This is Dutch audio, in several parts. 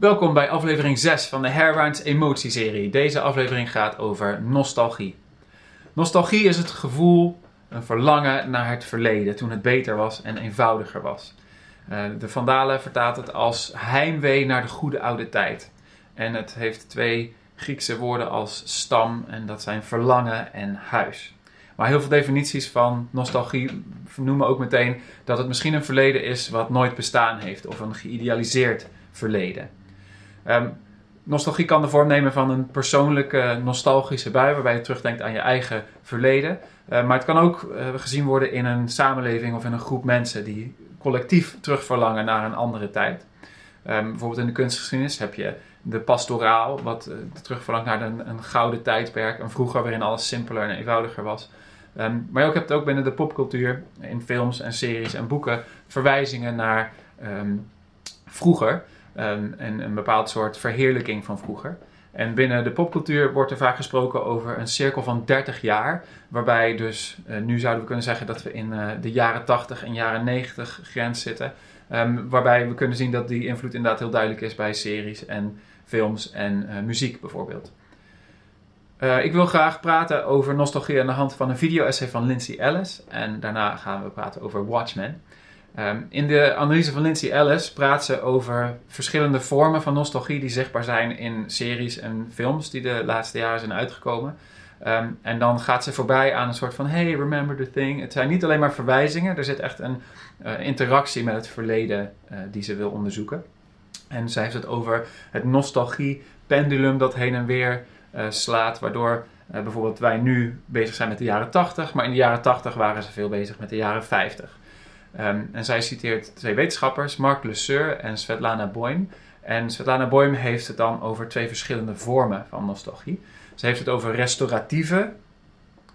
Welkom bij aflevering 6 van de Hairwinds Emotieserie. Deze aflevering gaat over nostalgie. Nostalgie is het gevoel, een verlangen naar het verleden, toen het beter was en eenvoudiger was. Uh, de Vandalen vertaalt het als heimwee naar de goede oude tijd. En het heeft twee Griekse woorden als stam, en dat zijn verlangen en huis. Maar heel veel definities van nostalgie noemen ook meteen dat het misschien een verleden is wat nooit bestaan heeft, of een geïdealiseerd verleden. Um, nostalgie kan de vorm nemen van een persoonlijke nostalgische bui, waarbij je terugdenkt aan je eigen verleden. Uh, maar het kan ook uh, gezien worden in een samenleving of in een groep mensen die collectief terugverlangen naar een andere tijd. Um, bijvoorbeeld in de kunstgeschiedenis heb je de pastoraal, wat terugverlangt naar een, gouden tijdperk, een vroeger waarin alles simpeler en eenvoudiger was. Um, maar je hebt ook binnen de popcultuur, in films en series en boeken, verwijzingen naar vroeger. Um, en een bepaald soort verheerlijking van vroeger. En binnen de popcultuur wordt er vaak gesproken over een cirkel van 30 jaar. Waarbij dus, uh, nu zouden we kunnen zeggen dat we in uh, de jaren 80 en jaren 90 grens zitten. Um, waarbij we kunnen zien dat die invloed inderdaad heel duidelijk is bij series en films en uh, muziek bijvoorbeeld. ik wil graag praten over nostalgie aan de hand van een video-essay van Lindsay Ellis. En daarna gaan we praten over Watchmen. Um, in de analyse van Lindsay Ellis praat ze over verschillende vormen van nostalgie die zichtbaar zijn in series en films die de laatste jaren zijn uitgekomen. Um, en dan gaat ze voorbij aan een soort van hey, remember the thing. Het zijn niet alleen maar verwijzingen, er zit echt een uh, interactie met het verleden uh, die ze wil onderzoeken. En zij heeft het over het nostalgie-pendulum dat heen en weer uh, slaat, waardoor bijvoorbeeld wij nu bezig zijn met de jaren 80, maar in de jaren 80 waren ze veel bezig met de jaren 50. Um, en zij citeert twee wetenschappers, Mark Lesseur en Svetlana Boym. En Svetlana Boym heeft het dan over twee verschillende vormen van nostalgie. Ze heeft het over restauratieve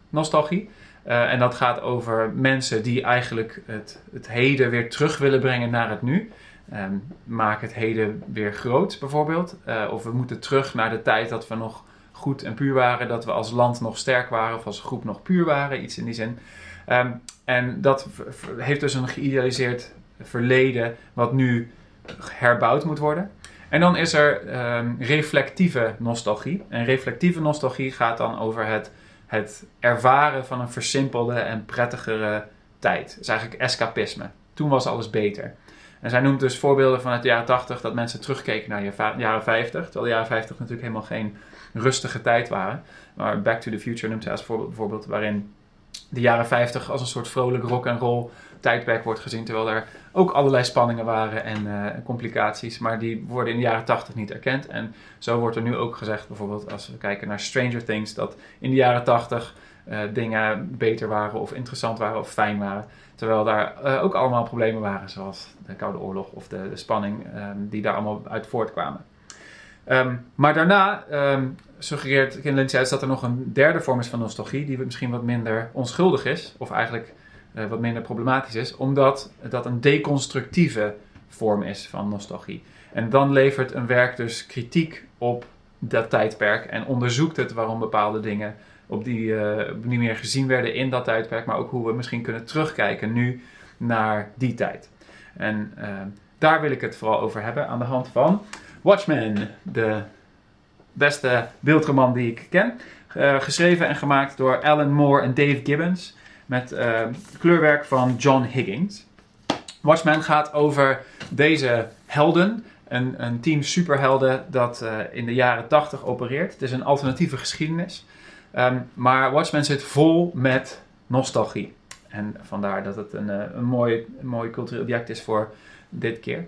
nostalgie. Uh, en dat gaat over mensen die eigenlijk het, het heden weer terug willen brengen naar het nu. Um, maak het heden weer groot, bijvoorbeeld. Uh, of we moeten terug naar de tijd dat we nog goed en puur waren. Dat we als land nog sterk waren of als groep nog puur waren, iets in die zin. Um, en dat heeft dus een geïdealiseerd verleden wat nu herbouwd moet worden. En dan is er um, reflectieve nostalgie. En reflectieve nostalgie gaat dan over het, het ervaren van een versimpelde en prettigere tijd. Het is eigenlijk escapisme. Toen was alles beter. En zij noemt dus voorbeelden vanuit de jaren 80 dat mensen terugkeken naar de jaren 50. Terwijl de jaren 50 natuurlijk helemaal geen rustige tijd waren. Maar Back to the Future noemt zij als voorbeeld, waarin de jaren 50 als een soort vrolijk rock and roll tijdperk wordt gezien. Terwijl er ook allerlei spanningen waren en uh, complicaties. Maar die worden in de jaren 80 niet erkend. En zo wordt er nu ook gezegd, bijvoorbeeld als we kijken naar Stranger Things, dat in de jaren 80 uh, dingen beter waren of interessant waren of fijn waren. Terwijl daar uh, ook allemaal problemen waren, zoals de Koude Oorlog of de, spanning um, die daar allemaal uit voortkwamen. Um, maar daarna um, suggereert Lindsay uit dat er nog een derde vorm is van nostalgie, die misschien wat minder onschuldig is, of eigenlijk uh, wat minder problematisch is, omdat dat een deconstructieve vorm is van nostalgie. En dan levert een werk dus kritiek op dat tijdperk en onderzoekt het waarom bepaalde dingen op die, uh, die manier gezien werden in dat tijdperk, maar ook hoe we misschien kunnen terugkijken nu naar die tijd. En uh, daar wil ik het vooral over hebben aan de hand van Watchmen, de beste beeldroman die ik ken. Uh, geschreven en gemaakt door Alan Moore en Dave Gibbons. Met uh, kleurwerk van John Higgins. Watchmen gaat over deze helden. Een, een team superhelden dat uh, in de jaren 80 opereert. Het is een alternatieve geschiedenis. Um, maar Watchmen zit vol met nostalgie. En vandaar dat het een, een, mooi, een mooi cultureel object is voor dit keer.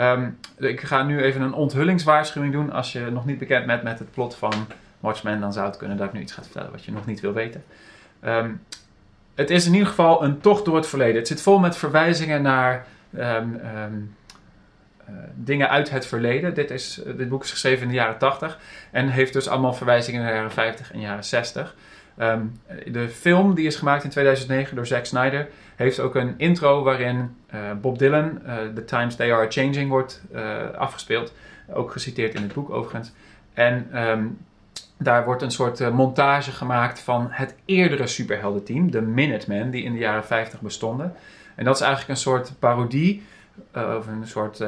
Um, ik ga nu even een onthullingswaarschuwing doen. Als je nog niet bekend bent met het plot van Watchmen, dan zou het kunnen dat ik nu iets ga vertellen wat je nog niet wil weten. Um, het is in ieder geval een tocht door het verleden. Het zit vol met verwijzingen naar uh, dingen uit het verleden. Dit, is, dit boek is geschreven in de jaren 80 en heeft dus allemaal verwijzingen naar de jaren 50 en jaren 60. Um, de film die is gemaakt in 2009 door Zack Snyder heeft ook een intro waarin uh, Bob Dylan, uh, The Times They Are Changing, wordt afgespeeld. Ook geciteerd in het boek overigens. En um, daar wordt een soort montage gemaakt van het eerdere superheldenteam, de Minutemen, die in de jaren 50 bestonden. En dat is eigenlijk een soort parodie, of een soort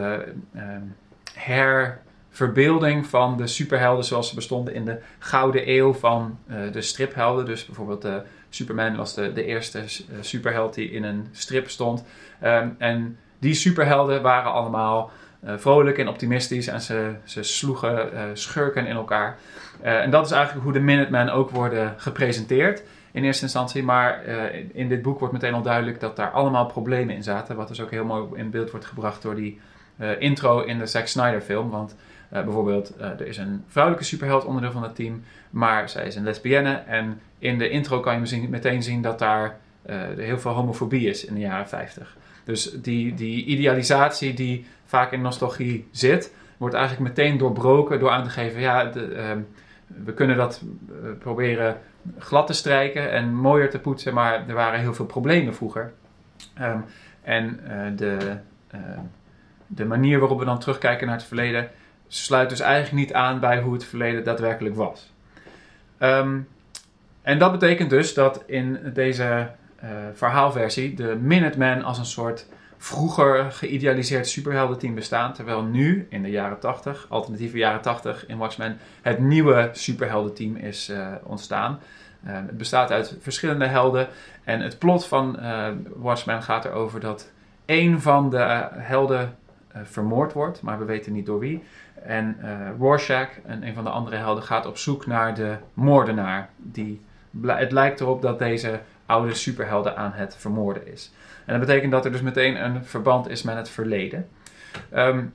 her verbeelding van de superhelden zoals ze bestonden in de gouden eeuw van uh, de striphelden. Dus bijvoorbeeld uh, Superman was de, de eerste superheld die in een strip stond. Um, en die superhelden waren allemaal vrolijk en optimistisch en ze, ze sloegen schurken in elkaar. en dat is eigenlijk hoe de Minutemen ook worden gepresenteerd in eerste instantie. Maar in dit boek wordt meteen al duidelijk dat daar allemaal problemen in zaten. Wat dus ook heel mooi in beeld wordt gebracht door die intro in de Zack Snyder film. Want uh, bijvoorbeeld, er is een vrouwelijke superheld onderdeel van het team, maar zij is een lesbienne. En in de intro kan je meteen zien dat daar heel veel homofobie is in de jaren 50. Dus die, die idealisatie die vaak in nostalgie zit, wordt eigenlijk meteen doorbroken door aan te geven: ja, de, ehm, we kunnen dat proberen glad te strijken en mooier te poetsen, maar er waren heel veel problemen vroeger. Um, en de, de manier waarop we dan terugkijken naar het verleden sluit dus eigenlijk niet aan bij hoe het verleden daadwerkelijk was. Um, en dat betekent dus dat in deze uh, verhaalversie de Minutemen als een soort vroeger geïdealiseerd superheldenteam bestaan. Terwijl nu, in de jaren 80, alternatieve jaren 80 in Watchmen, het nieuwe superheldenteam is uh, ontstaan. Uh, het bestaat uit verschillende helden. En het plot van Watchmen gaat erover dat één van de helden vermoord wordt, maar we weten niet door wie. En uh, Rorschach, en een van de andere helden, gaat op zoek naar de moordenaar. Die, het lijkt erop dat deze oude superhelden aan het vermoorden is. En dat betekent dat er dus meteen een verband is met het verleden. Um,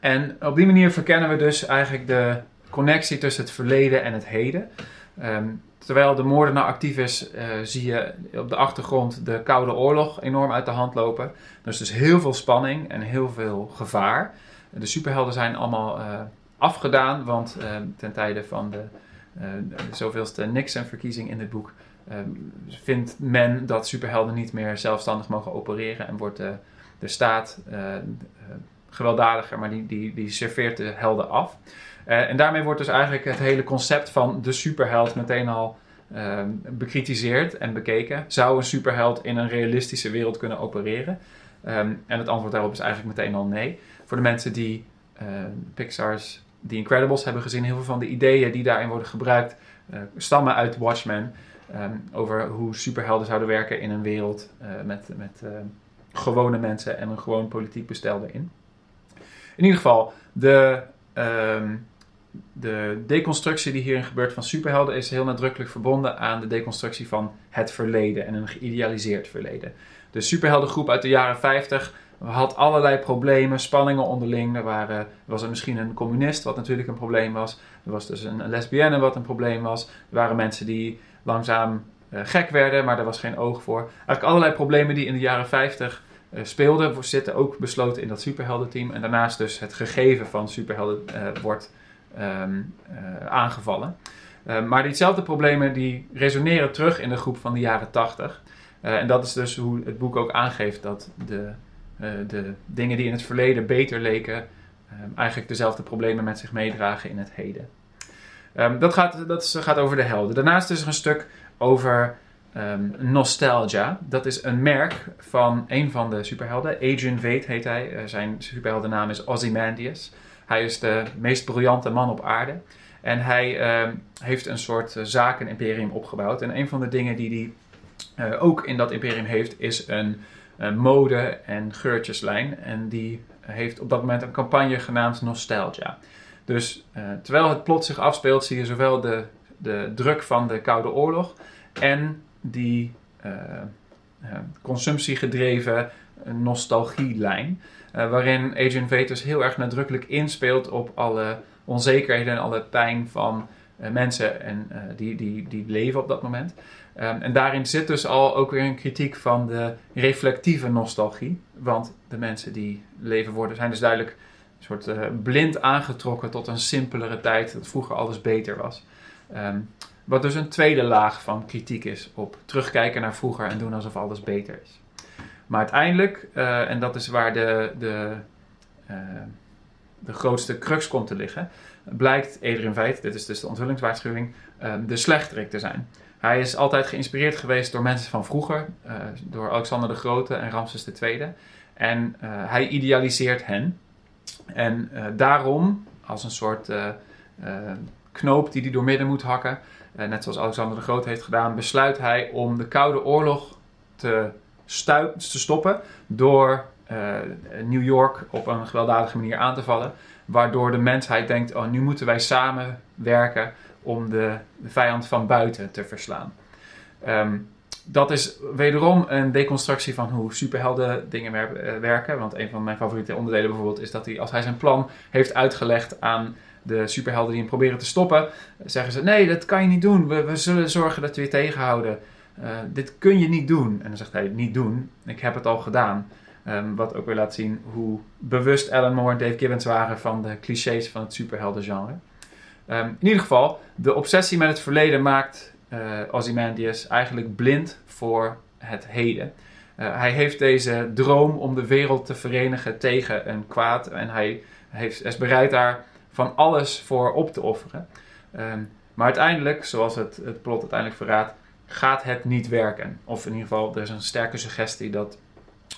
en op die manier verkennen we dus eigenlijk de connectie tussen het verleden en het heden. Um, terwijl de moordenaar actief is, uh, zie je op de achtergrond de Koude Oorlog enorm uit de hand lopen. Er is dus heel veel spanning en heel veel gevaar. De superhelden zijn allemaal uh, afgedaan, want uh, ten tijde van de, de zoveelste Nixon-verkiezing in dit boek vindt men dat superhelden niet meer zelfstandig mogen opereren en wordt de, de staat gewelddadiger, maar die, die, die serveert de helden af. en daarmee wordt dus eigenlijk het hele concept van de superheld meteen al bekritiseerd en bekeken. Zou een superheld in een realistische wereld kunnen opereren? Um, en het antwoord daarop is eigenlijk meteen al nee voor de mensen die Pixar's The Incredibles hebben gezien, heel veel van de ideeën die daarin worden gebruikt stammen uit Watchmen. Um, over hoe superhelden zouden werken in een wereld uh, met, met gewone mensen en een gewoon politiek bestel erin. In ieder geval, de, um, de deconstructie die hierin gebeurt van superhelden is heel nadrukkelijk verbonden aan de deconstructie van het verleden en een geïdealiseerd verleden. De superheldengroep uit de jaren 50 had allerlei problemen, spanningen onderling. Er, waren, was er misschien een communist, wat natuurlijk een probleem was. Er was dus een, lesbienne, wat een probleem was. Er waren mensen die langzaam uh, gek werden, maar er was geen oog voor. Eigenlijk allerlei problemen die in de jaren 50 uh, speelden, zitten ook besloten in dat superheldenteam. En daarnaast dus het gegeven van superhelden uh, wordt um, aangevallen. maar diezelfde problemen die resoneren terug in de groep van de jaren 80. en dat is dus hoe het boek ook aangeeft dat de de dingen die in het verleden beter leken, um, eigenlijk dezelfde problemen met zich meedragen in het heden. Um, dat, gaat, dat gaat over de helden. Daarnaast is er een stuk over um, Nostalgia. Dat is een merk van een van de superhelden. Adrian Veidt heet hij. Uh, zijn superheldennaam is Ozymandias. Hij is de meest briljante man op aarde. En hij uh, heeft een soort uh, zakenimperium opgebouwd. En een van de dingen die hij uh, ook in dat imperium heeft, is een mode- en geurtjeslijn. En die heeft op dat moment een campagne genaamd Nostalgia. Dus uh, terwijl het plot zich afspeelt, zie je zowel de, de druk van de Koude Oorlog en die uh, consumptiegedreven nostalgielijn. waarin Adrian Veters heel erg nadrukkelijk inspeelt op alle onzekerheden en alle pijn van mensen en, die, die, die leven op dat moment. Um, en daarin zit dus al ook weer een kritiek van de reflectieve nostalgie. Want de mensen die leven worden zijn dus duidelijk soort uh, blind aangetrokken tot een simpelere tijd, dat vroeger alles beter was. Um, wat dus een tweede laag van kritiek is op terugkijken naar vroeger en doen alsof alles beter is. Maar uiteindelijk, uh, en dat is waar de, de, uh, de grootste crux komt te liggen, blijkt Adrian Veit, dit is dus de onthullingswaarschuwing, um, de slechterik te zijn. Hij is altijd geïnspireerd geweest door mensen van vroeger, door Alexander de Grote en Ramses II. En hij idealiseert hen. En daarom, als een soort knoop die hij doormidden moet hakken, net zoals Alexander de Groot heeft gedaan, besluit hij om de Koude Oorlog te, te stoppen door New York op een gewelddadige manier aan te vallen. Waardoor de mensheid denkt, oh nu moeten wij samenwerken om de, de vijand van buiten te verslaan. Ehm, dat is wederom een deconstructie van hoe superhelden dingen eh, werken. Want een van mijn favoriete onderdelen bijvoorbeeld is dat hij, als hij zijn plan heeft uitgelegd aan de superhelden die hem proberen te stoppen, zeggen ze: Nee, dat kan je niet doen. We, we zullen zorgen dat we je tegenhouden. Uh, dit kun je niet doen. En dan zegt hij: Niet doen. Ik heb het al gedaan. Um, wat ook weer laat zien hoe bewust Alan Moore en Dave Gibbons waren van de clichés van het superheldengenre. Um, in ieder geval, de obsessie met het verleden maakt uh, Ozymandias eigenlijk blind voor het heden. Uh, hij heeft deze droom om de wereld te verenigen tegen een kwaad en hij heeft, is bereid daar van alles voor op te offeren. Um, maar uiteindelijk, zoals het, het plot uiteindelijk verraadt, gaat het niet werken. Of in ieder geval, er is een sterke suggestie dat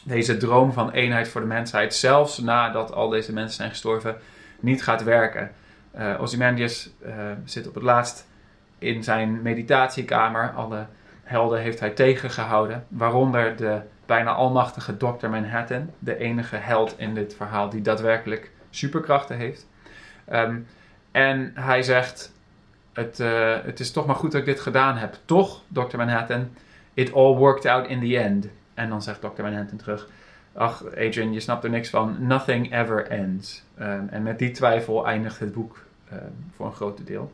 deze droom van eenheid voor de mensheid, zelfs nadat al deze mensen zijn gestorven, niet gaat werken. Uh, Ozymandias zit op het laatst in zijn meditatiekamer. Alle helden heeft hij tegengehouden, waaronder de bijna almachtige Dr. Manhattan, de enige held in dit verhaal die daadwerkelijk superkrachten heeft. Um, en hij zegt: het, uh, het is toch maar goed dat ik dit gedaan heb. Toch, Dr. Manhattan, it all worked out in the end. En dan zegt Dr. Manhattan terug: Ach, Adrian, je snapt er niks van. Nothing ever ends. Um, en met die twijfel eindigt het boek um, voor een groot deel.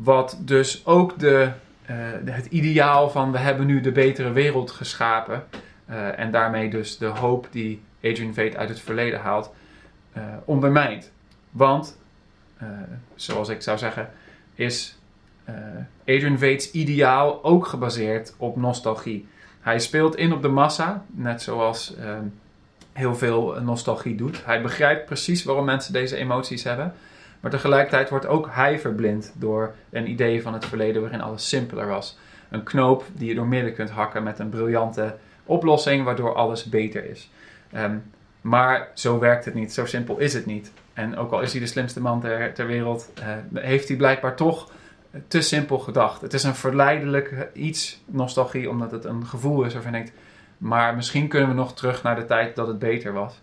Wat dus ook de, uh, het ideaal van we hebben nu de betere wereld geschapen. Uh, en daarmee dus de hoop die Adrian Vate uit het verleden haalt, uh, ondermijnt. Want, zoals ik zou zeggen, is Adrian Vate's ideaal ook gebaseerd op nostalgie. Hij speelt in op de massa, net zoals heel veel nostalgie doet. Hij begrijpt precies waarom mensen deze emoties hebben. Maar tegelijkertijd wordt ook hij verblind door een idee van het verleden waarin alles simpeler was. Een knoop die je door midden kunt hakken met een briljante oplossing waardoor alles beter is. Um, maar zo werkt het niet, zo simpel is het niet. En ook al is hij de slimste man ter, ter wereld, uh, heeft hij blijkbaar toch te simpel gedacht. Het is een verleidelijk iets, nostalgie, omdat het een gevoel is waarvan je denkt, maar misschien kunnen we nog terug naar de tijd dat het beter was.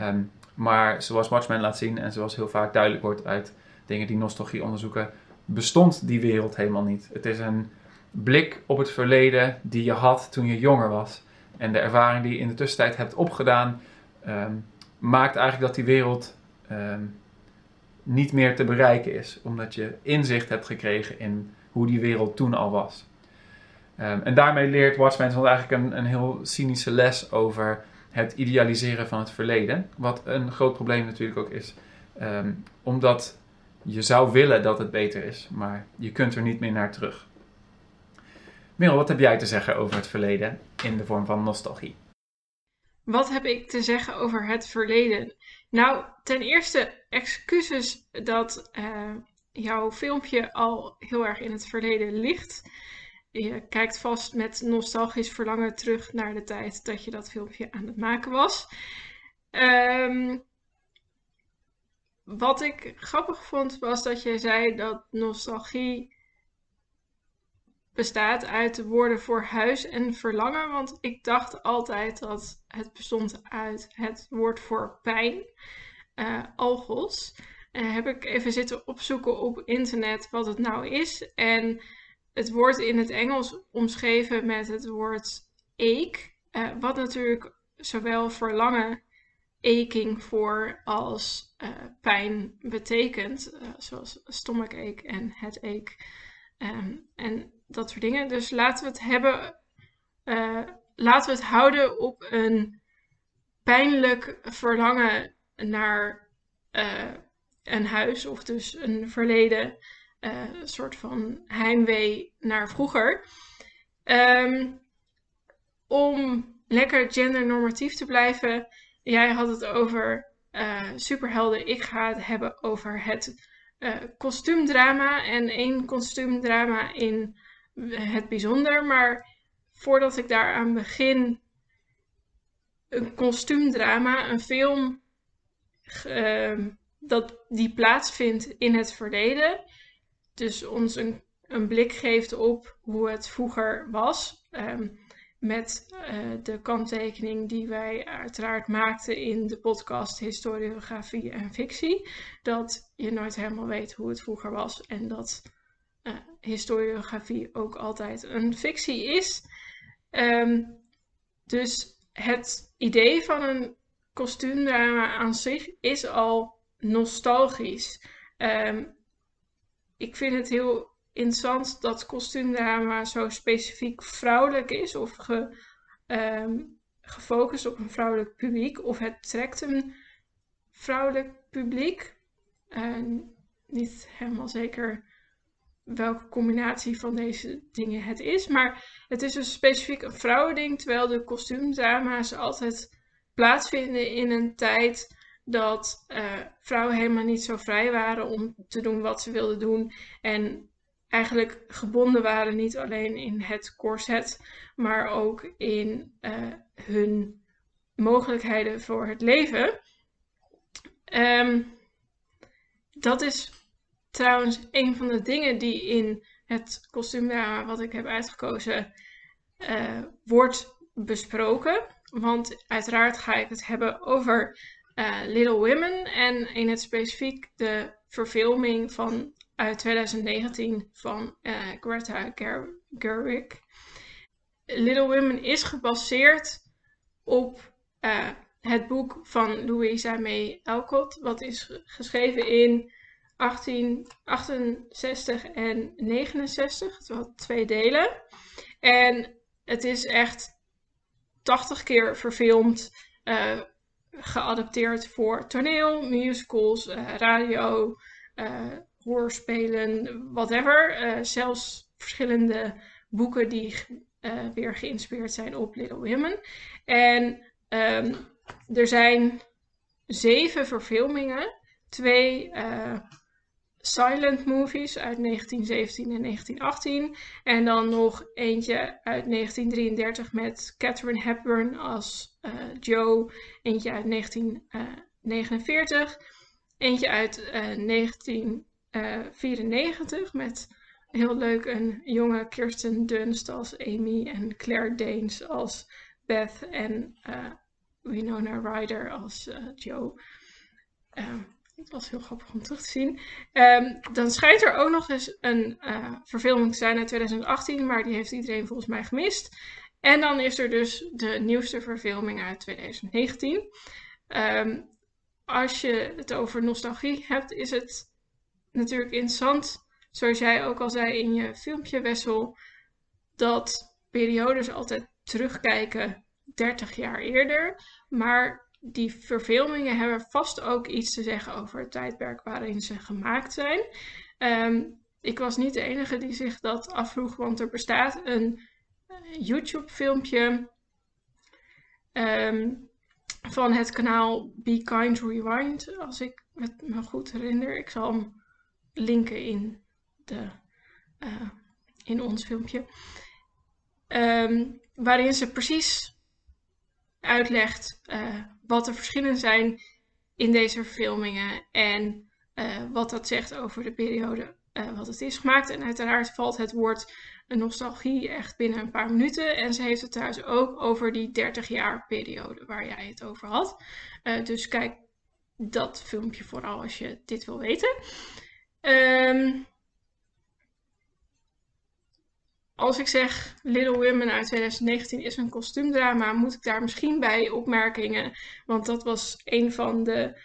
Um, maar zoals Watchmen laat zien en zoals heel vaak duidelijk wordt uit dingen die nostalgie onderzoeken, bestond die wereld helemaal niet. Het is een blik op het verleden die je had toen je jonger was. En de ervaring die je in de tussentijd hebt opgedaan, um, maakt eigenlijk dat die wereld um, niet meer te bereiken is, omdat je inzicht hebt gekregen in hoe die wereld toen al was. Um, en daarmee leert Watchmen eigenlijk een, een heel cynische les over het idealiseren van het verleden. Wat een groot probleem natuurlijk ook is. Um, omdat je zou willen dat het beter is, maar je kunt er niet meer naar terug. Merel, wat heb jij te zeggen over het verleden in de vorm van nostalgie? Wat heb ik te zeggen over het verleden? Nou, ten eerste excuses dat uh, jouw filmpje al heel erg in het verleden ligt. Je kijkt vast met nostalgisch verlangen terug naar de tijd dat je dat filmpje aan het maken was. Um, wat ik grappig vond was dat je zei dat nostalgie bestaat uit de woorden voor huis en verlangen. Want ik dacht altijd dat het bestond uit het woord voor pijn, uh, algos. Uh, heb ik even zitten opzoeken op internet wat het nou is. En het wordt in het Engels omschreven met het woord ache. Uh, wat natuurlijk zowel verlangen, aching voor als uh, pijn betekent. Uh, zoals stomachache en headache. Um, en dat soort dingen. Dus laten we het hebben. laten we het houden op een pijnlijk verlangen naar een huis. Of dus een verleden uh, soort van heimwee naar vroeger. Um, om lekker gendernormatief te blijven. Jij had het over uh, superhelden. Ik ga het hebben over het uh, kostuumdrama. En één kostuumdrama in het bijzonder. Maar voordat ik daaraan begin. Een kostuumdrama, een film ehm, dat die plaatsvindt in het verleden. Dus ons een, een blik geeft op hoe het vroeger was. Ehm, met uh, de kanttekening die wij uiteraard maakten in de podcast Historiografie en Fictie. Dat je nooit helemaal weet hoe het vroeger was en dat uh, historiografie ook altijd een fictie is. Um, dus het idee van een kostuumdrama aan zich is al nostalgisch. Um, ik vind het heel interessant dat kostuumdrama zo specifiek vrouwelijk is of ge, um, gefocust op een vrouwelijk publiek of het trekt een vrouwelijk publiek. Niet helemaal zeker welke combinatie van deze dingen het is, maar het is dus specifiek een vrouwending, terwijl de kostuumdrama's altijd plaatsvinden in een tijd dat uh, vrouwen helemaal niet zo vrij waren om te doen wat ze wilden doen en eigenlijk gebonden waren niet alleen in het corset, maar ook in uh, hun mogelijkheden voor het leven. Um, dat is trouwens een van de dingen die in het kostuumdrama wat ik heb uitgekozen uh, wordt besproken. Want uiteraard ga ik het hebben over uh, Little Women en in het specifiek de verfilming van uit 2019 van uh, Greta Gerwig. Little Women is gebaseerd op uh, het boek van Louisa May Alcott, wat is geschreven in 1868 en 69. Het was twee delen. En het is echt 80 keer verfilmd, geadapteerd voor toneel, musicals, uh, radio, uh, hoorspelen, whatever. zelfs verschillende boeken die weer geïnspireerd zijn op Little Women. En um, er zijn zeven verfilmingen. Twee silent movies uit 1917 en 1918. En dan nog eentje uit 1933 met Catherine Hepburn als uh, Joe. Eentje uit 1949. Eentje uit uh, 1994 met heel leuk een jonge Kirsten Dunst als Amy en Claire Danes als Beth en Winona Ryder als Joe. Het was heel grappig om terug te zien. Um, dan schijnt er ook nog eens een uh, verfilming te zijn uit 2018, maar die heeft iedereen volgens mij gemist. En dan is er dus de nieuwste verfilming uit 2019. Um, ehm, als je het over nostalgie hebt, is het natuurlijk interessant, zoals jij ook al zei in je filmpje, Wessel, dat periodes altijd terugkijken 30 jaar eerder. Maar die verfilmingen hebben vast ook iets te zeggen over het tijdperk waarin ze gemaakt zijn. Um, ik was niet de enige die zich dat afvroeg, want er bestaat een uh, YouTube-filmpje um, van het kanaal Be Kind Rewind, als ik het me goed herinner. Ik zal hem linken in, de, uh, in ons filmpje. Um, waarin ze precies uitlegt uh, wat de verschillen zijn in deze verfilmingen en uh, wat dat zegt over de periode uh, wat het is gemaakt. En uiteraard valt het woord nostalgie echt binnen een paar minuten. En ze heeft het trouwens ook over die 30 jaar periode waar jij het over had. Uh, dus kijk dat filmpje vooral als je dit wil weten. Um, als ik zeg Little Women uit 2019 is een kostuumdrama, moet ik daar misschien bij opmerkingen. Want dat was een van de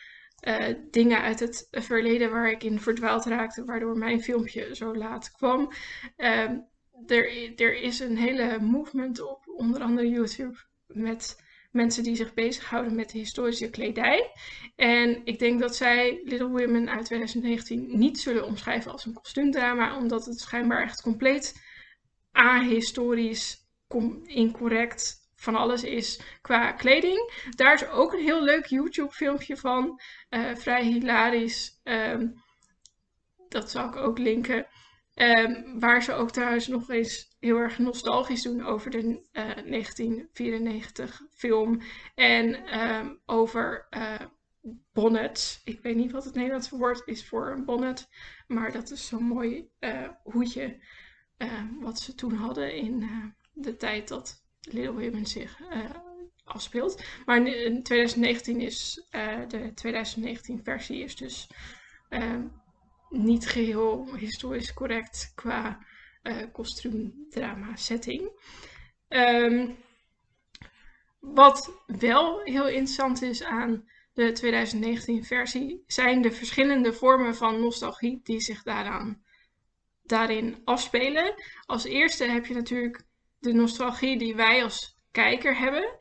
uh, dingen uit het verleden waar ik in verdwaald raakte, waardoor mijn filmpje zo laat kwam. Uh, er, er is een hele movement op onder andere YouTube met mensen die zich bezighouden met de historische kledij. En ik denk dat zij Little Women uit 2019 niet zullen omschrijven als een kostuumdrama, omdat het schijnbaar echt compleet ahistorisch incorrect van alles is qua kleding. Daar is ook een heel leuk YouTube filmpje van. Uh, vrij hilarisch. Um, dat zal ik ook linken. Um, waar ze ook trouwens nog eens heel erg nostalgisch doen over de uh, eh, 1994 film. En um, over uh, bonnet. Ik weet niet wat het Nederlandse woord is voor een bonnet. Maar dat is zo'n mooi hoedje. Uh, wat ze toen hadden in uh, de tijd dat Little Women zich afspeelt. Maar in 2019 is de 2019 versie is dus niet geheel historisch correct qua kostuumdrama setting. Um, wat wel heel interessant is aan de 2019 versie, zijn de verschillende vormen van nostalgie die zich daaraan, daarin afspelen. Als eerste heb je natuurlijk de nostalgie die wij als kijker hebben.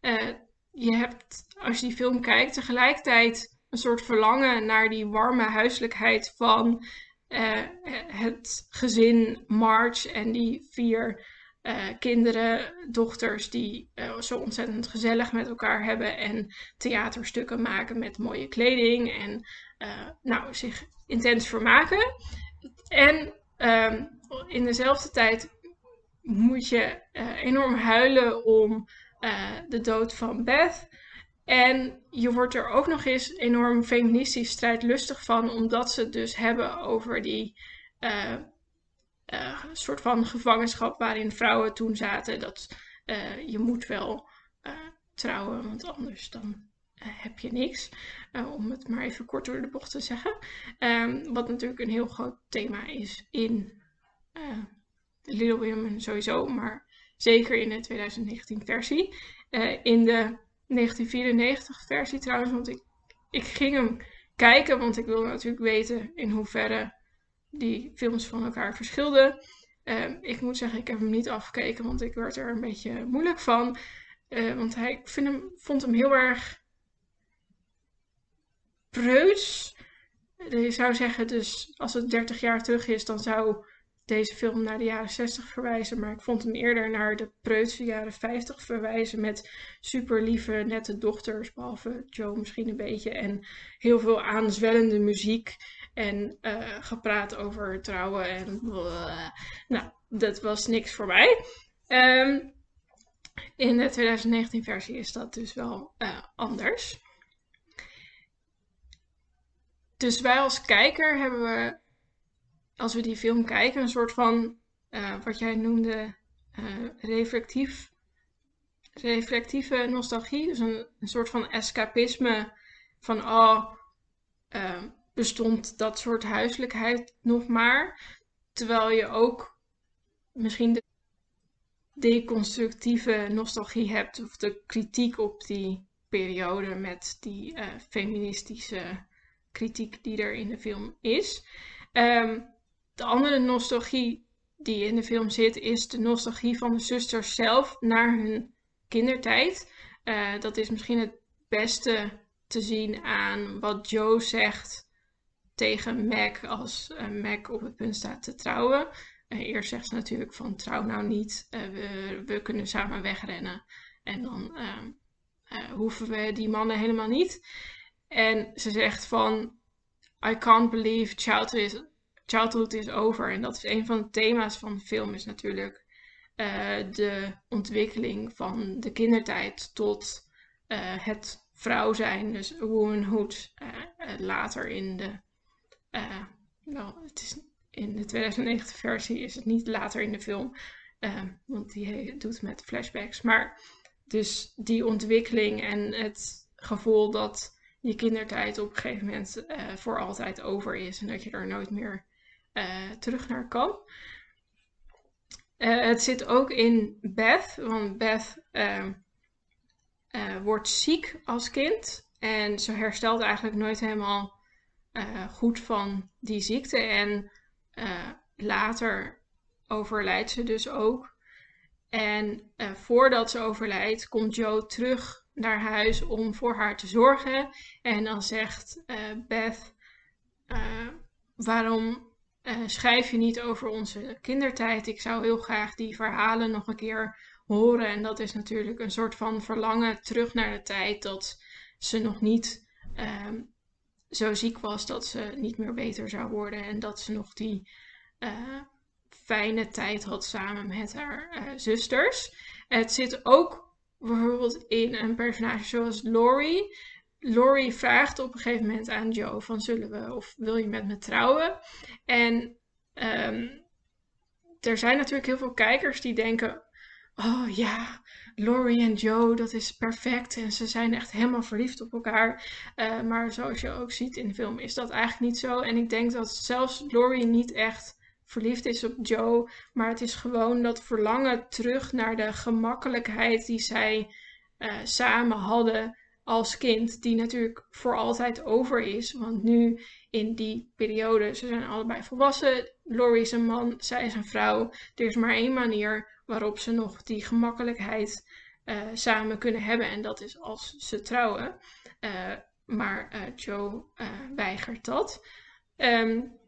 Uh, je hebt, als je die film kijkt, tegelijkertijd een soort verlangen naar die warme huiselijkheid van uh, het gezin March en die vier uh, kinderen, dochters die zo ontzettend gezellig met elkaar hebben en theaterstukken maken met mooie kleding en nou, zich intens vermaken. En um, in dezelfde tijd moet je enorm huilen om de dood van Beth. En je wordt er ook nog eens enorm feministisch strijdlustig van, omdat ze het dus hebben over die uh, soort van gevangenschap waarin vrouwen toen zaten. Dat je moet wel trouwen, want anders dan heb je niks. om het maar even kort door de bocht te zeggen. Um, wat natuurlijk een heel groot thema is in Little Women sowieso, maar zeker in de 2019 versie. in de 1994 versie trouwens, want ik, ik ging hem kijken, want ik wilde natuurlijk weten in hoeverre die films van elkaar verschilden. Uh, ik moet zeggen, ik heb hem niet afgekeken, want ik werd er een beetje moeilijk van. Uh, want hij, ik vind hem, vond hem heel erg preuts. Je zou zeggen, dus als het 30 jaar terug is, dan zou deze film naar de jaren 60 verwijzen. Maar ik vond hem eerder naar de preutse jaren 50 verwijzen. Met super lieve, nette dochters. Behalve Joe misschien een beetje. En heel veel aanzwellende muziek. En uh, gepraat over trouwen en. Nou, dat was niks voor mij. Um, in de 2019 versie is dat dus wel uh, anders. Dus wij als kijker hebben we, als we die film kijken, een soort van, uh, wat jij noemde, reflectief, reflectieve nostalgie. Dus een, soort van escapisme van, oh, bestond dat soort huiselijkheid nog maar. Terwijl je ook misschien de deconstructieve nostalgie hebt of de kritiek op die periode met die feministische kritiek die er in de film is. Um, de andere nostalgie die in de film zit is de nostalgie van de zusters zelf naar hun kindertijd. Uh, dat is misschien het beste te zien aan wat Joe zegt tegen Mac als uh, Mac op het punt staat te trouwen. Uh, eerst zegt ze natuurlijk van trouw nou niet, we, we, kunnen samen wegrennen. En dan ehm, hoeven we die mannen helemaal niet. En ze zegt van I can't believe childhood is, over. En dat is een van de thema's van de film is natuurlijk de ontwikkeling van de kindertijd tot het vrouw zijn, dus womanhood, later in de nou, het is in de 2009 versie is het niet later in de film, want die doet met flashbacks. Maar dus die ontwikkeling en het gevoel dat je kindertijd op een gegeven moment uh, voor altijd over is en dat je er nooit meer terug naar kan. het zit ook in Beth, want Beth ehm, wordt ziek als kind en ze herstelt eigenlijk nooit helemaal goed van die ziekte. En later overlijdt ze dus ook. En voordat ze overlijdt, komt Joe terug naar huis om voor haar te zorgen. En dan zegt Beth: Waarom schrijf je niet over onze kindertijd? Ik zou heel graag die verhalen nog een keer horen. En dat is natuurlijk een soort van verlangen terug naar de tijd dat ze nog niet ehm, zo ziek was dat ze niet meer beter zou worden. En dat ze nog die fijne tijd had samen met haar zusters. Het zit ook bijvoorbeeld in een personage zoals Laurie. Laurie vraagt op een gegeven moment aan Joe van zullen we of wil je met me trouwen? En ehm, er zijn natuurlijk heel veel kijkers die denken, oh ja, Laurie en Joe, dat is perfect. En ze zijn echt helemaal verliefd op elkaar. Uh, maar zoals je ook ziet in de film is dat eigenlijk niet zo. En ik denk dat zelfs Laurie niet echt verliefd is op Joe. Maar het is gewoon dat verlangen terug naar de gemakkelijkheid die zij uh, samen hadden als kind. Die natuurlijk voor altijd over is. Want nu in die periode, ze zijn allebei volwassen. Laurie is een man, zij is een vrouw. Er is maar één manier waarop ze nog die gemakkelijkheid uh, samen kunnen hebben. En dat is als ze trouwen. Uh, maar Joe weigert dat. Um,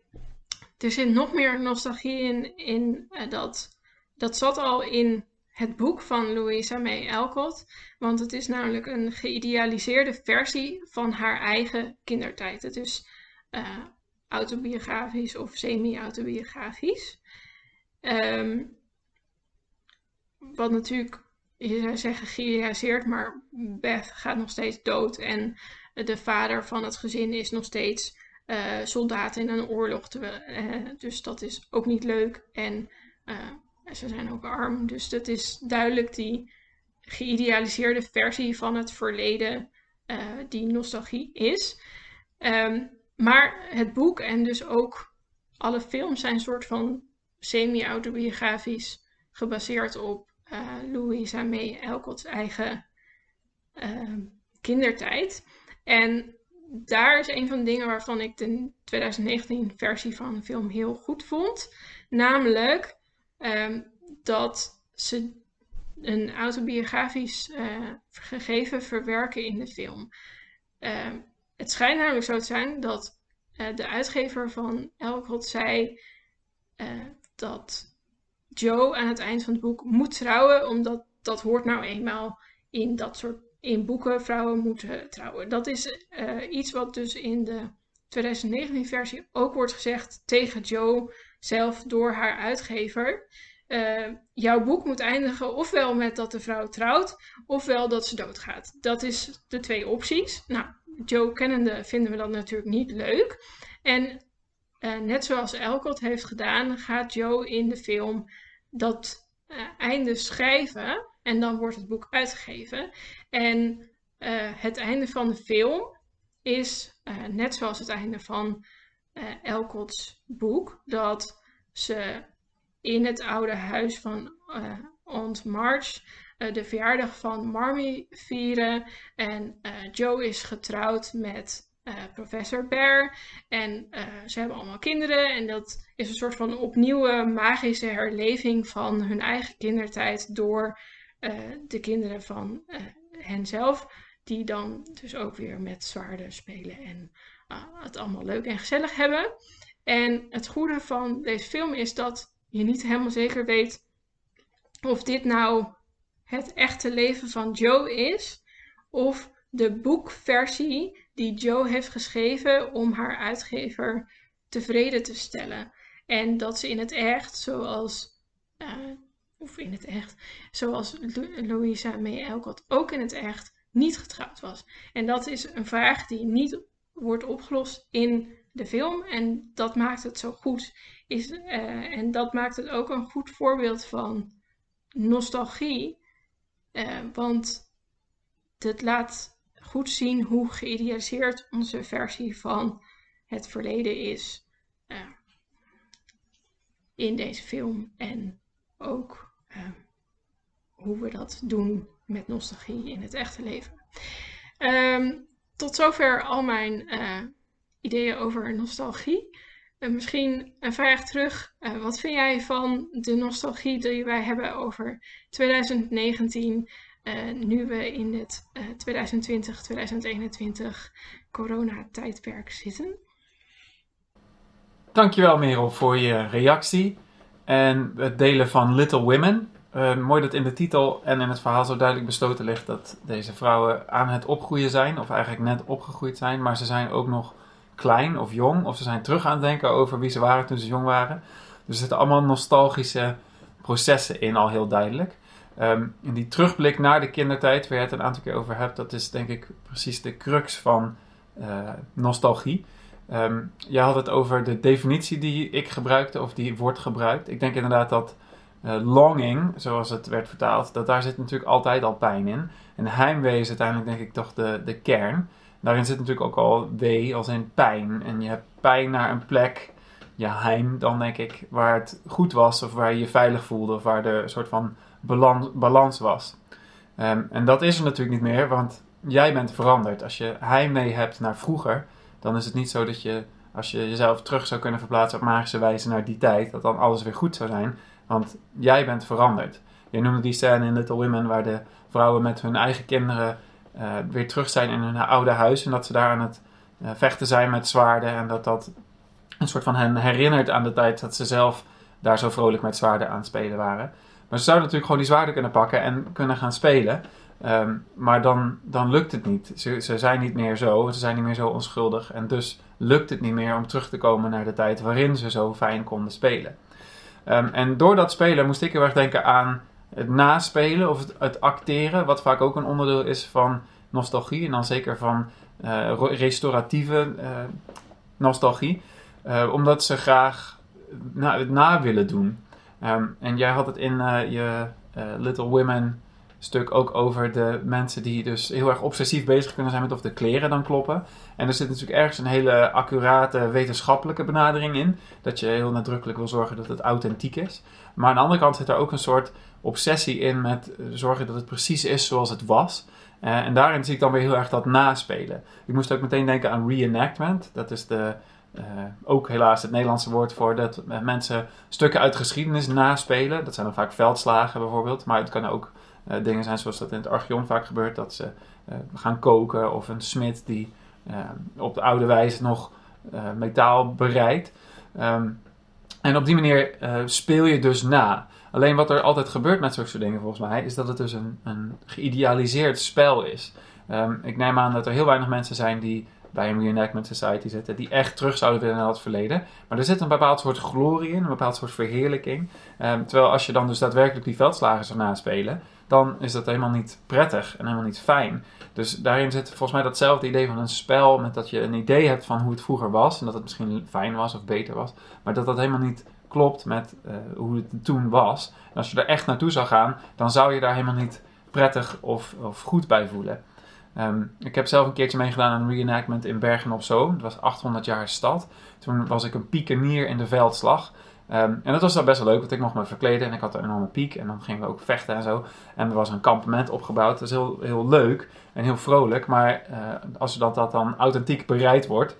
er zit nog meer nostalgie in, in dat. Dat zat al in het boek van Louisa May Alcott. Want het is namelijk een geïdealiseerde versie van haar eigen kindertijd. Het is autobiografisch of semi-autobiografisch. Um, wat natuurlijk, je zou zeggen, geïdealiseerd, maar Beth gaat nog steeds dood. En de vader van het gezin is nog steeds uh, soldaat in een oorlog. Te, uh, dus dat is ook niet leuk. En uh, ze zijn ook arm. Dus dat is duidelijk die geïdealiseerde versie van het verleden die nostalgie is. Um, maar het boek en dus ook alle films zijn een soort van semi-autobiografisch gebaseerd op Louisa May Alcott's eigen uh, kindertijd. En daar is een van de dingen waarvan ik de 2019 versie van de film heel goed vond. Namelijk um, dat ze een autobiografisch uh, gegeven verwerken in de film. Uh, het schijnt namelijk zo te zijn dat uh, de uitgever van Elcott zei dat Joe aan het eind van het boek moet trouwen, omdat dat hoort nou eenmaal in dat soort in boeken. Vrouwen moeten trouwen. Dat is uh, iets wat dus in de 2019 versie ook wordt gezegd tegen Joe zelf door haar uitgever. Uh, jouw boek moet eindigen ofwel met dat de vrouw trouwt, ofwel dat ze doodgaat. Dat is de twee opties. Nou, Joe kennende vinden we dat natuurlijk niet leuk. En uh, net zoals Elcott heeft gedaan, gaat Joe in de film dat einde schrijven en dan wordt het boek uitgegeven. En uh, het einde van de film is uh, net zoals het einde van Elcott's boek, dat ze in het oude huis van Aunt March de verjaardag van Marmee vieren. En Joe is getrouwd met uh, professor Bear. En uh, ze hebben allemaal kinderen. En dat is een soort van opnieuw magische herleving van hun eigen kindertijd door uh, de kinderen van henzelf. Die dan dus ook weer met zwaarden spelen en het allemaal leuk en gezellig hebben. En het goede van deze film is dat je niet helemaal zeker weet of dit nou het echte leven van Joe is. Of de boekversie die Joe heeft geschreven om haar uitgever tevreden te stellen. En dat ze in het echt, zoals, uh, of in het echt, zoals Louisa May Alcott ook in het echt niet getrouwd was. En dat is een vraag die niet wordt opgelost in de film. En dat maakt het zo goed. Is, uh, en dat maakt het ook een goed voorbeeld van nostalgie. Uh, want het laat goed zien hoe geïdealiseerd onze versie van het verleden is uh, in deze film. En ook uh, hoe we dat doen met nostalgie in het echte leven. Um, tot zover al mijn uh, ideeën over nostalgie. misschien een vraag terug. wat vind jij van de nostalgie die wij hebben over 2019? Uh, nu we in het uh, 2020-2021 coronatijdperk zitten. Dankjewel Merel voor je reactie en het delen van Little Women. Uh, mooi dat in de titel en in het verhaal zo duidelijk besloten ligt dat deze vrouwen aan het opgroeien zijn, of eigenlijk net opgegroeid zijn, maar ze zijn ook nog klein of jong, of ze zijn terug aan het denken over wie ze waren toen ze jong waren. Dus er zitten allemaal nostalgische processen in, al heel duidelijk. Ehm, en die terugblik naar de kindertijd, waar je het een aantal keer over hebt, dat is denk ik precies de crux van uh, nostalgie. Um, je had het over de definitie die ik gebruikte, of die wordt gebruikt. Ik denk inderdaad dat uh, longing, zoals het werd vertaald, dat daar zit natuurlijk altijd al pijn in. En heimwee is uiteindelijk denk ik toch de, de kern. Daarin zit natuurlijk ook al wee als in pijn. En je hebt pijn naar een plek, je heim dan denk ik, waar het goed was of waar je je veilig voelde of waar er een soort van balans, was. Um, en dat is er natuurlijk niet meer, want jij bent veranderd. Als je heimwee hebt naar vroeger, dan is het niet zo dat je, als je jezelf terug zou kunnen verplaatsen op magische wijze naar die tijd, dat dan alles weer goed zou zijn. Want jij bent veranderd. Je noemde die scène in Little Women waar de vrouwen met hun eigen kinderen uh, weer terug zijn in hun oude huis. En dat ze daar aan het uh, vechten zijn met zwaarden. En dat dat een soort van hen herinnert aan de tijd dat ze zelf daar zo vrolijk met zwaarden aan het spelen waren. Maar ze zouden natuurlijk gewoon die zwaarden kunnen pakken en kunnen gaan spelen. Um, maar dan, dan lukt het niet. Ze, ze zijn niet meer zo, ze zijn niet meer zo onschuldig. En dus lukt het niet meer om terug te komen naar de tijd waarin ze zo fijn konden spelen. Um, en door dat spelen moest ik heel erg denken aan het naspelen of het, acteren, wat vaak ook een onderdeel is van nostalgie. En dan zeker van uh, restauratieve uh, nostalgie. Uh, omdat ze graag het na willen doen. En jij had het in je Little Women stuk ook over de mensen die dus heel erg obsessief bezig kunnen zijn met of de kleren dan kloppen. En er zit natuurlijk ergens een hele accurate wetenschappelijke benadering in. Dat je heel nadrukkelijk wil zorgen dat het authentiek is. Maar aan de andere kant zit er ook een soort obsessie in met zorgen dat het precies is zoals het was. Uh, en daarin zie ik dan weer heel erg dat naspelen. Ik moest ook meteen denken aan reenactment. Dat is de, uh, ook helaas het Nederlandse woord voor dat mensen stukken uit geschiedenis naspelen. Dat zijn dan vaak veldslagen bijvoorbeeld. Maar het kan ook dingen zijn zoals dat in het Archeon vaak gebeurt. Dat ze gaan koken of een smid die op de oude wijze nog metaal bereidt. Um, en op die manier speel je dus na. Alleen wat er altijd gebeurt met zulke soort dingen volgens mij, is dat het dus een, een geïdealiseerd spel is. Um, ik neem aan dat er heel weinig mensen zijn die bij een Reenactment Society zitten, die echt terug zouden willen naar het verleden. Maar er zit een bepaald soort glorie in, een bepaald soort verheerlijking. Um, terwijl als je dan dus daadwerkelijk die veldslagen zou naspelen, dan is dat helemaal niet prettig en helemaal niet fijn. Dus daarin zit volgens mij datzelfde idee van een spel, met dat je een idee hebt van hoe het vroeger was, en dat het misschien fijn was of beter was, maar dat dat helemaal niet klopt met uh, hoe het toen was. En als je er echt naartoe zou gaan, dan zou je daar helemaal niet prettig of, of goed bij voelen. Um, ik heb zelf een keertje meegedaan aan een reenactment in Bergen op Zoom. Het was 800 jaar stad. Toen was ik een piekenier in de veldslag. Um, en dat was dan best wel leuk, want ik mocht me verkleden en ik had een enorme piek. En dan gingen we ook vechten en zo. En er was een kampement opgebouwd. Dat is heel, heel leuk en heel vrolijk. Maar uh, als dat, dat dan authentiek bereid wordt,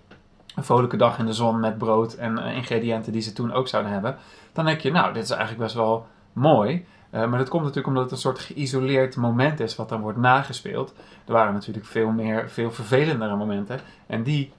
een vrolijke dag in de zon met brood en uh, ingrediënten die ze toen ook zouden hebben, dan denk je, nou, dit is eigenlijk best wel mooi. Uh, maar dat komt natuurlijk omdat het een soort geïsoleerd moment is wat dan wordt nagespeeld. Er waren natuurlijk veel meer, veel vervelendere momenten en die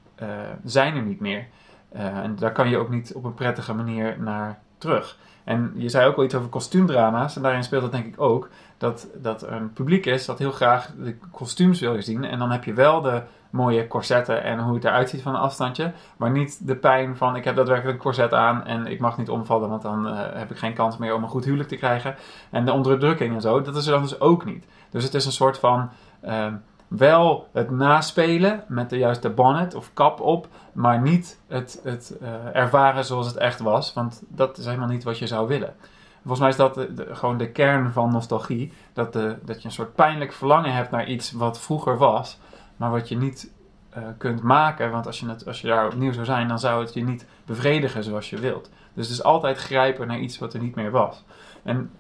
zijn er niet meer. En daar kan je ook niet op een prettige manier naar terug. En je zei ook al iets over kostuumdrama's en daarin speelt het denk ik ook dat, dat er een publiek is dat heel graag de kostuums wil zien. En dan heb je wel de mooie corsetten en hoe het eruit ziet van een afstandje. Maar niet de pijn van ik heb daadwerkelijk een corset aan en ik mag niet omvallen, want dan uh, heb ik geen kans meer om een goed huwelijk te krijgen. En de onderdrukking en zo, dat is er dan dus ook niet. Dus het is een soort van uh, wel het naspelen met de juiste bonnet of kap op, maar niet het, het uh, ervaren zoals het echt was, want dat is helemaal niet wat je zou willen. Volgens mij is dat gewoon de kern van nostalgie. Dat, dat je een soort pijnlijk verlangen hebt naar iets wat vroeger was maar wat je niet uh, kunt maken. Want als je, het, als je daar opnieuw zou zijn, dan zou het je niet bevredigen zoals je wilt. Dus het is altijd grijpen naar iets wat er niet meer was. En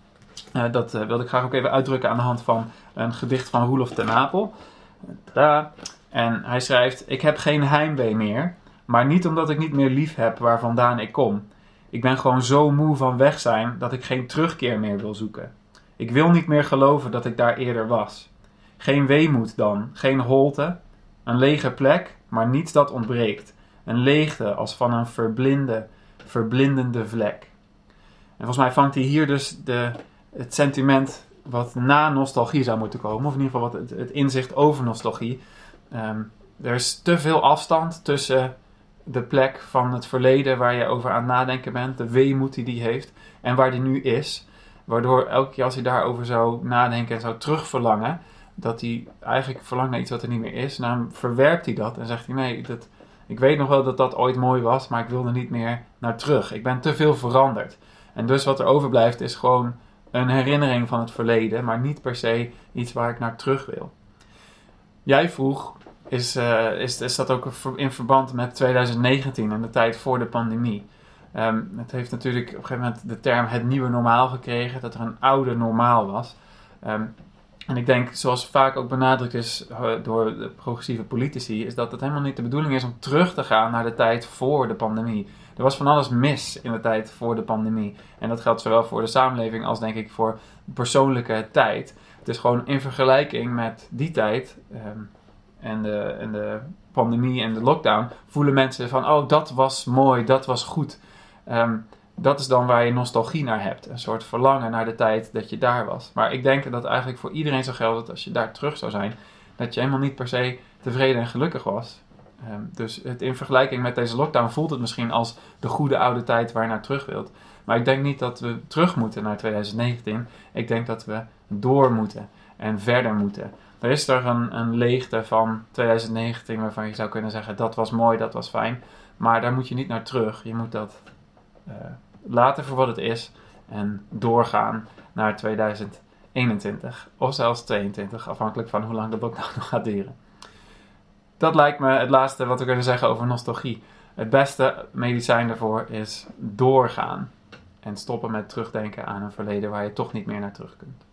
uh, dat wilde ik graag ook even uitdrukken aan de hand van een gedicht van Roelof ten Napel. Tadaa. En hij schrijft: Ik heb geen heimwee meer, maar niet omdat ik niet meer lief heb waar vandaan ik kom. Ik ben gewoon zo moe van weg zijn dat ik geen terugkeer meer wil zoeken. Ik wil niet meer geloven dat ik daar eerder was. Geen weemoed dan, geen holte, een lege plek, maar niets dat ontbreekt. Een leegte als van een verblinde, verblindende vlek. En volgens mij vangt hij hier dus de, het sentiment wat na nostalgie zou moeten komen, of in ieder geval wat het, inzicht over nostalgie. Um, er is te veel afstand tussen de plek van het verleden waar je over aan nadenken bent, de weemoed die die heeft, en waar die nu is. Waardoor elke keer als hij daarover zou nadenken en zou terugverlangen, dat hij eigenlijk verlangt naar iets wat er niet meer is. Dan verwerpt hij dat en zegt hij: Nee, dat, ik weet nog wel dat dat ooit mooi was, maar ik wil er niet meer naar terug. Ik ben te veel veranderd. En dus wat er overblijft is gewoon een herinnering van het verleden, maar niet per se iets waar ik naar terug wil. Jij vroeg, is, uh, is, is dat ook in verband met 2019 en de tijd voor de pandemie? Um, het heeft natuurlijk op een gegeven moment de term het nieuwe normaal gekregen, dat er een oude normaal was. Um, en ik denk, zoals vaak ook benadrukt is uh, door de progressieve politici, is dat het helemaal niet de bedoeling is om terug te gaan naar de tijd voor de pandemie. Er was van alles mis in de tijd voor de pandemie. En dat geldt zowel voor de samenleving als denk ik voor persoonlijke tijd. Het is gewoon in vergelijking met die tijd um, en, de, en de pandemie en de lockdown, voelen mensen van, oh dat was mooi, dat was goed. Um, dat is dan waar je nostalgie naar hebt. Een soort verlangen naar de tijd dat je daar was. Maar ik denk dat eigenlijk voor iedereen zo geldt dat als je daar terug zou zijn, dat je helemaal niet per se tevreden en gelukkig was. Um, dus het, in vergelijking met deze lockdown voelt het misschien als de goede oude tijd waar je naar terug wilt. Maar ik denk niet dat we terug moeten naar 2019. Ik denk dat we door moeten en verder moeten. Er is er een, een leegte van 2019 waarvan je zou kunnen zeggen dat was mooi, dat was fijn. Maar daar moet je niet naar terug. Je moet dat uh, laten voor wat het is en doorgaan naar 2021 of zelfs 22, afhankelijk van hoe lang de lockdown nog gaat duren. Dat lijkt me het laatste wat we kunnen zeggen over nostalgie. Het beste medicijn daarvoor is doorgaan en stoppen met terugdenken aan een verleden waar je toch niet meer naar terug kunt.